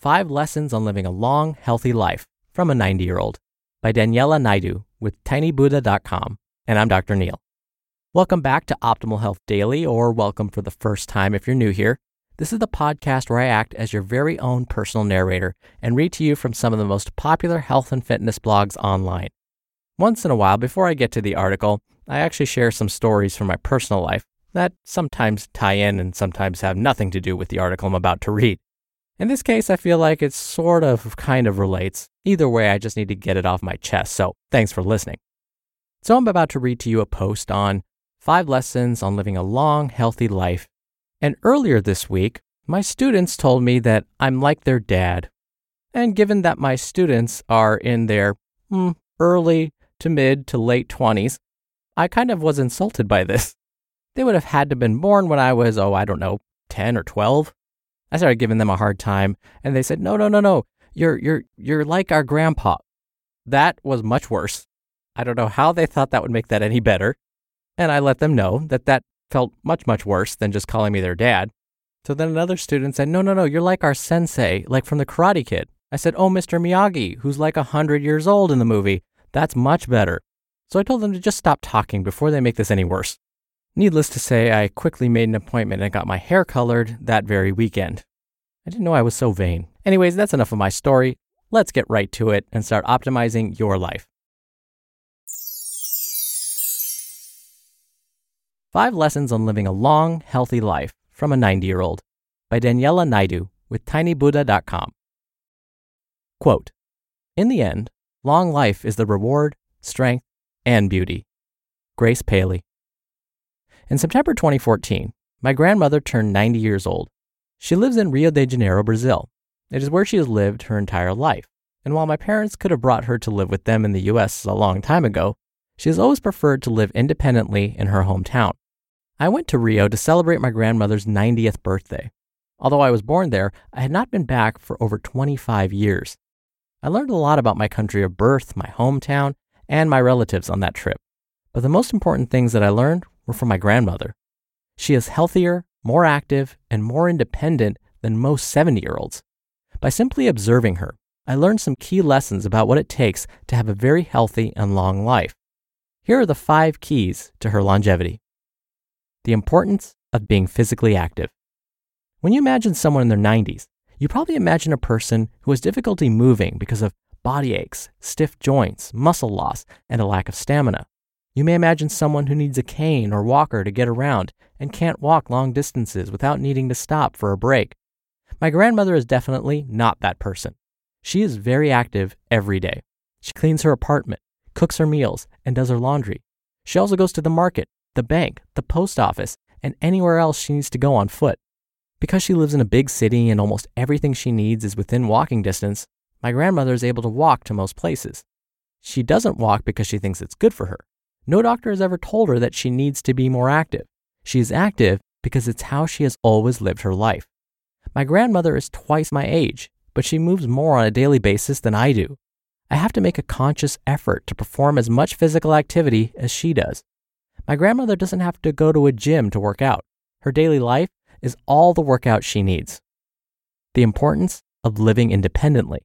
Five Lessons on Living a Long, Healthy Life from a 90 year old by Daniela Naidu with tinybuddha.com. And I'm Dr. Neal. Welcome back to Optimal Health Daily, or welcome for the first time if you're new here. This is the podcast where I act as your very own personal narrator and read to you from some of the most popular health and fitness blogs online. Once in a while, before I get to the article, I actually share some stories from my personal life that sometimes tie in and sometimes have nothing to do with the article I'm about to read. In this case, I feel like it sort of kind of relates. Either way, I just need to get it off my chest, so thanks for listening. So, I'm about to read to you a post on five lessons on living a long, healthy life. And earlier this week, my students told me that I'm like their dad. And given that my students are in their mm, early to mid to late 20s, I kind of was insulted by this. They would have had to been born when I was, oh, I don't know, 10 or 12. I started giving them a hard time, and they said, "No, no, no, no. You're you're you're like our grandpa." That was much worse. I don't know how they thought that would make that any better, and I let them know that that felt much much worse than just calling me their dad. So then another student said, "No, no, no. You're like our sensei, like from the Karate Kid." I said, "Oh, Mr. Miyagi, who's like a hundred years old in the movie. That's much better." So I told them to just stop talking before they make this any worse. Needless to say, I quickly made an appointment and got my hair colored that very weekend. I didn't know I was so vain. Anyways, that's enough of my story. Let's get right to it and start optimizing your life. Five Lessons on Living a Long, Healthy Life from a 90 year old by Daniela Naidu with tinybuddha.com. Quote In the end, long life is the reward, strength, and beauty. Grace Paley. In September 2014, my grandmother turned 90 years old. She lives in Rio de Janeiro, Brazil. It is where she has lived her entire life. And while my parents could have brought her to live with them in the US a long time ago, she has always preferred to live independently in her hometown. I went to Rio to celebrate my grandmother's 90th birthday. Although I was born there, I had not been back for over 25 years. I learned a lot about my country of birth, my hometown, and my relatives on that trip. But the most important things that I learned were from my grandmother. She is healthier, more active, and more independent than most 70 year olds. By simply observing her, I learned some key lessons about what it takes to have a very healthy and long life. Here are the five keys to her longevity. The importance of being physically active. When you imagine someone in their 90s, you probably imagine a person who has difficulty moving because of body aches, stiff joints, muscle loss, and a lack of stamina. You may imagine someone who needs a cane or walker to get around and can't walk long distances without needing to stop for a break. My grandmother is definitely not that person. She is very active every day. She cleans her apartment, cooks her meals, and does her laundry. She also goes to the market, the bank, the post office, and anywhere else she needs to go on foot. Because she lives in a big city and almost everything she needs is within walking distance, my grandmother is able to walk to most places. She doesn't walk because she thinks it's good for her. No doctor has ever told her that she needs to be more active. She is active because it's how she has always lived her life. My grandmother is twice my age, but she moves more on a daily basis than I do. I have to make a conscious effort to perform as much physical activity as she does. My grandmother doesn't have to go to a gym to work out. Her daily life is all the workout she needs. The importance of living independently.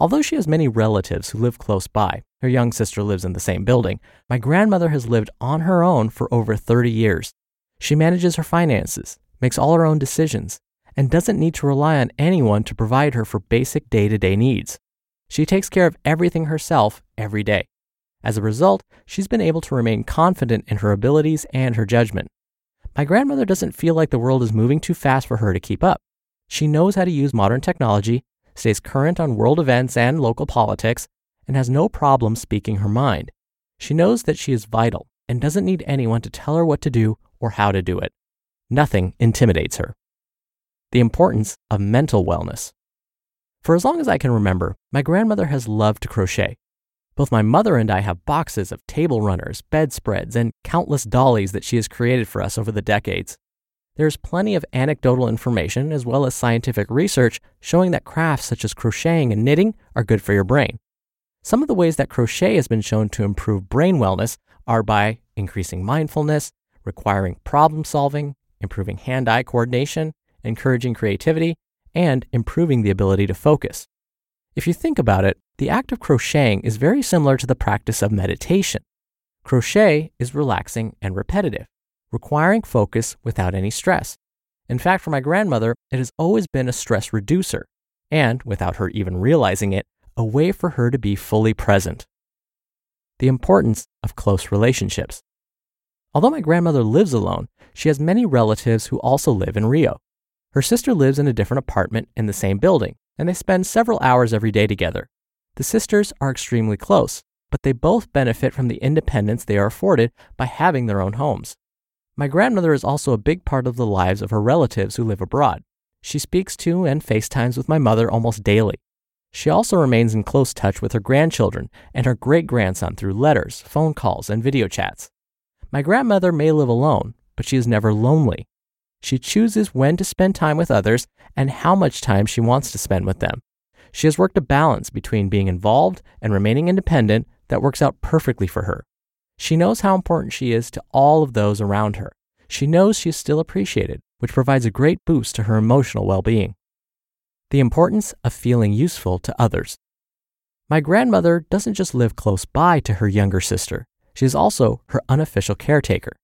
Although she has many relatives who live close by, her young sister lives in the same building, my grandmother has lived on her own for over 30 years. She manages her finances, makes all her own decisions, and doesn't need to rely on anyone to provide her for basic day to day needs. She takes care of everything herself every day. As a result, she's been able to remain confident in her abilities and her judgment. My grandmother doesn't feel like the world is moving too fast for her to keep up. She knows how to use modern technology, stays current on world events and local politics, and has no problem speaking her mind. She knows that she is vital and doesn't need anyone to tell her what to do or how to do it. Nothing intimidates her. The importance of mental wellness. For as long as I can remember, my grandmother has loved to crochet. Both my mother and I have boxes of table runners, bedspreads, and countless dollies that she has created for us over the decades. There's plenty of anecdotal information as well as scientific research showing that crafts such as crocheting and knitting are good for your brain. Some of the ways that crochet has been shown to improve brain wellness are by increasing mindfulness, requiring problem solving, improving hand eye coordination, encouraging creativity, and improving the ability to focus. If you think about it, the act of crocheting is very similar to the practice of meditation. Crochet is relaxing and repetitive, requiring focus without any stress. In fact, for my grandmother, it has always been a stress reducer, and without her even realizing it, a way for her to be fully present. The importance of close relationships. Although my grandmother lives alone, she has many relatives who also live in Rio. Her sister lives in a different apartment in the same building, and they spend several hours every day together. The sisters are extremely close, but they both benefit from the independence they are afforded by having their own homes. My grandmother is also a big part of the lives of her relatives who live abroad. She speaks to and FaceTimes with my mother almost daily. She also remains in close touch with her grandchildren and her great grandson through letters, phone calls, and video chats. My grandmother may live alone, but she is never lonely. She chooses when to spend time with others and how much time she wants to spend with them. She has worked a balance between being involved and remaining independent that works out perfectly for her. She knows how important she is to all of those around her. She knows she is still appreciated, which provides a great boost to her emotional well being. The importance of feeling useful to others. My grandmother doesn't just live close by to her younger sister, she is also her unofficial caretaker.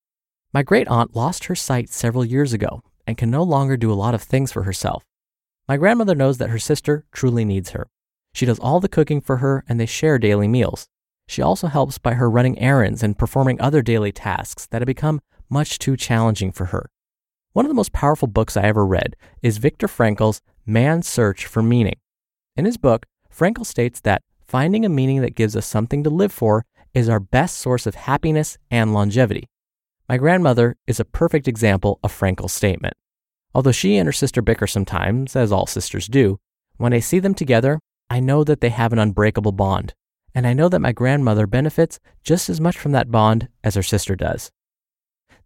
My great aunt lost her sight several years ago and can no longer do a lot of things for herself. My grandmother knows that her sister truly needs her. She does all the cooking for her and they share daily meals. She also helps by her running errands and performing other daily tasks that have become much too challenging for her. One of the most powerful books I ever read is Viktor Frankl's Man's Search for Meaning. In his book, Frankl states that finding a meaning that gives us something to live for is our best source of happiness and longevity. My grandmother is a perfect example of Frankl's statement. Although she and her sister bicker sometimes, as all sisters do, when I see them together, I know that they have an unbreakable bond, and I know that my grandmother benefits just as much from that bond as her sister does.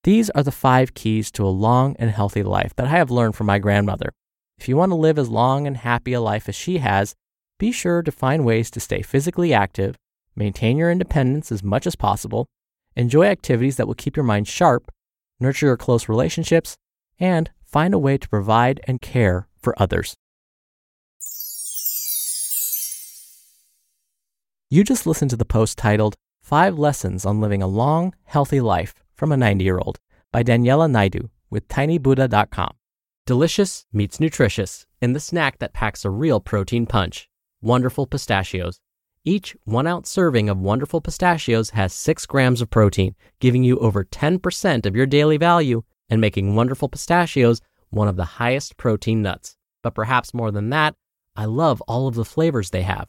These are the five keys to a long and healthy life that I have learned from my grandmother. If you want to live as long and happy a life as she has, be sure to find ways to stay physically active, maintain your independence as much as possible, Enjoy activities that will keep your mind sharp, nurture your close relationships, and find a way to provide and care for others. You just listened to the post titled Five Lessons on Living a Long, Healthy Life from a 90 year old by Daniela Naidu with tinybuddha.com. Delicious meets nutritious in the snack that packs a real protein punch. Wonderful pistachios. Each one ounce serving of wonderful pistachios has six grams of protein, giving you over 10% of your daily value and making wonderful pistachios one of the highest protein nuts. But perhaps more than that, I love all of the flavors they have.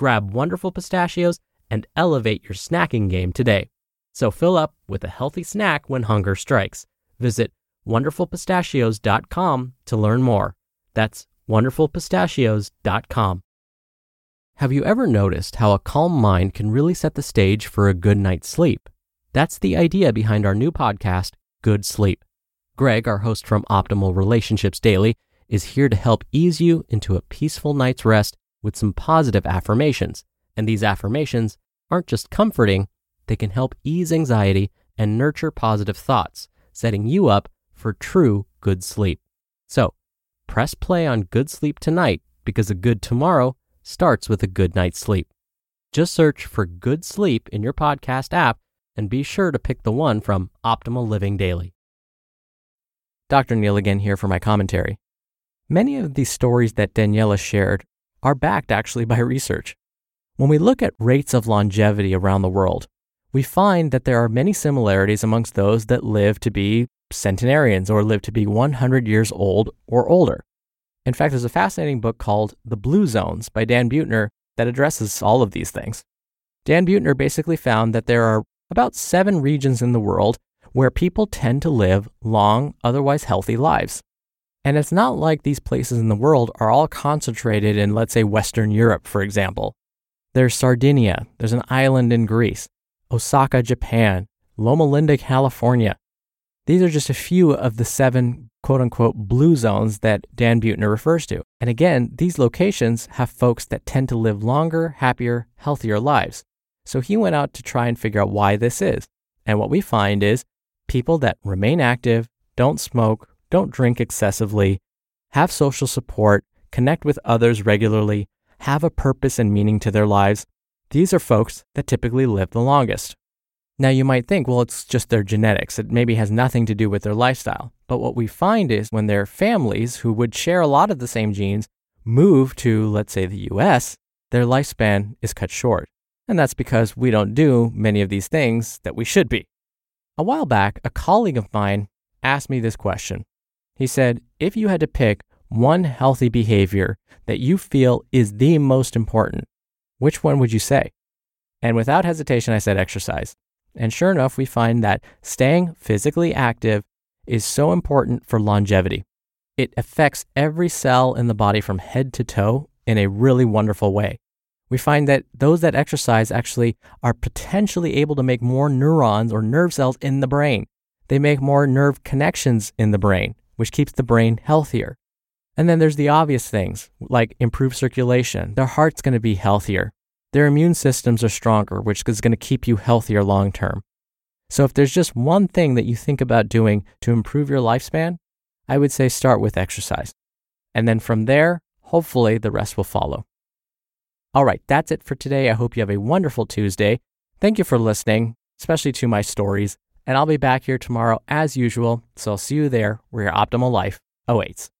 Grab Wonderful Pistachios and elevate your snacking game today. So fill up with a healthy snack when hunger strikes. Visit wonderfulpistachios.com to learn more. That's wonderfulpistachios.com. Have you ever noticed how a calm mind can really set the stage for a good night's sleep? That's the idea behind our new podcast, Good Sleep. Greg, our host from Optimal Relationships Daily, is here to help ease you into a peaceful night's rest with some positive affirmations. And these affirmations aren't just comforting, they can help ease anxiety and nurture positive thoughts, setting you up for true good sleep. So, press play on good sleep tonight because a good tomorrow starts with a good night's sleep. Just search for good sleep in your podcast app and be sure to pick the one from Optimal Living Daily. Dr. Neal again here for my commentary. Many of these stories that Daniela shared are backed actually by research. When we look at rates of longevity around the world, we find that there are many similarities amongst those that live to be centenarians or live to be 100 years old or older. In fact, there's a fascinating book called The Blue Zones by Dan Buettner that addresses all of these things. Dan Buettner basically found that there are about seven regions in the world where people tend to live long, otherwise healthy lives. And it's not like these places in the world are all concentrated in, let's say, Western Europe, for example. There's Sardinia, there's an island in Greece, Osaka, Japan, Loma Linda, California. These are just a few of the seven quote unquote blue zones that Dan Buettner refers to. And again, these locations have folks that tend to live longer, happier, healthier lives. So he went out to try and figure out why this is. And what we find is people that remain active, don't smoke, don't drink excessively, have social support, connect with others regularly, have a purpose and meaning to their lives, these are folks that typically live the longest. Now, you might think, well, it's just their genetics. It maybe has nothing to do with their lifestyle. But what we find is when their families, who would share a lot of the same genes, move to, let's say, the US, their lifespan is cut short. And that's because we don't do many of these things that we should be. A while back, a colleague of mine asked me this question. He said, If you had to pick one healthy behavior that you feel is the most important, which one would you say? And without hesitation, I said exercise. And sure enough, we find that staying physically active is so important for longevity. It affects every cell in the body from head to toe in a really wonderful way. We find that those that exercise actually are potentially able to make more neurons or nerve cells in the brain. They make more nerve connections in the brain, which keeps the brain healthier. And then there's the obvious things like improved circulation. Their heart's going to be healthier. Their immune systems are stronger, which is going to keep you healthier long term. So if there's just one thing that you think about doing to improve your lifespan, I would say start with exercise. And then from there, hopefully the rest will follow. All right, that's it for today. I hope you have a wonderful Tuesday. Thank you for listening, especially to my stories. And I'll be back here tomorrow as usual. So I'll see you there where your optimal life awaits.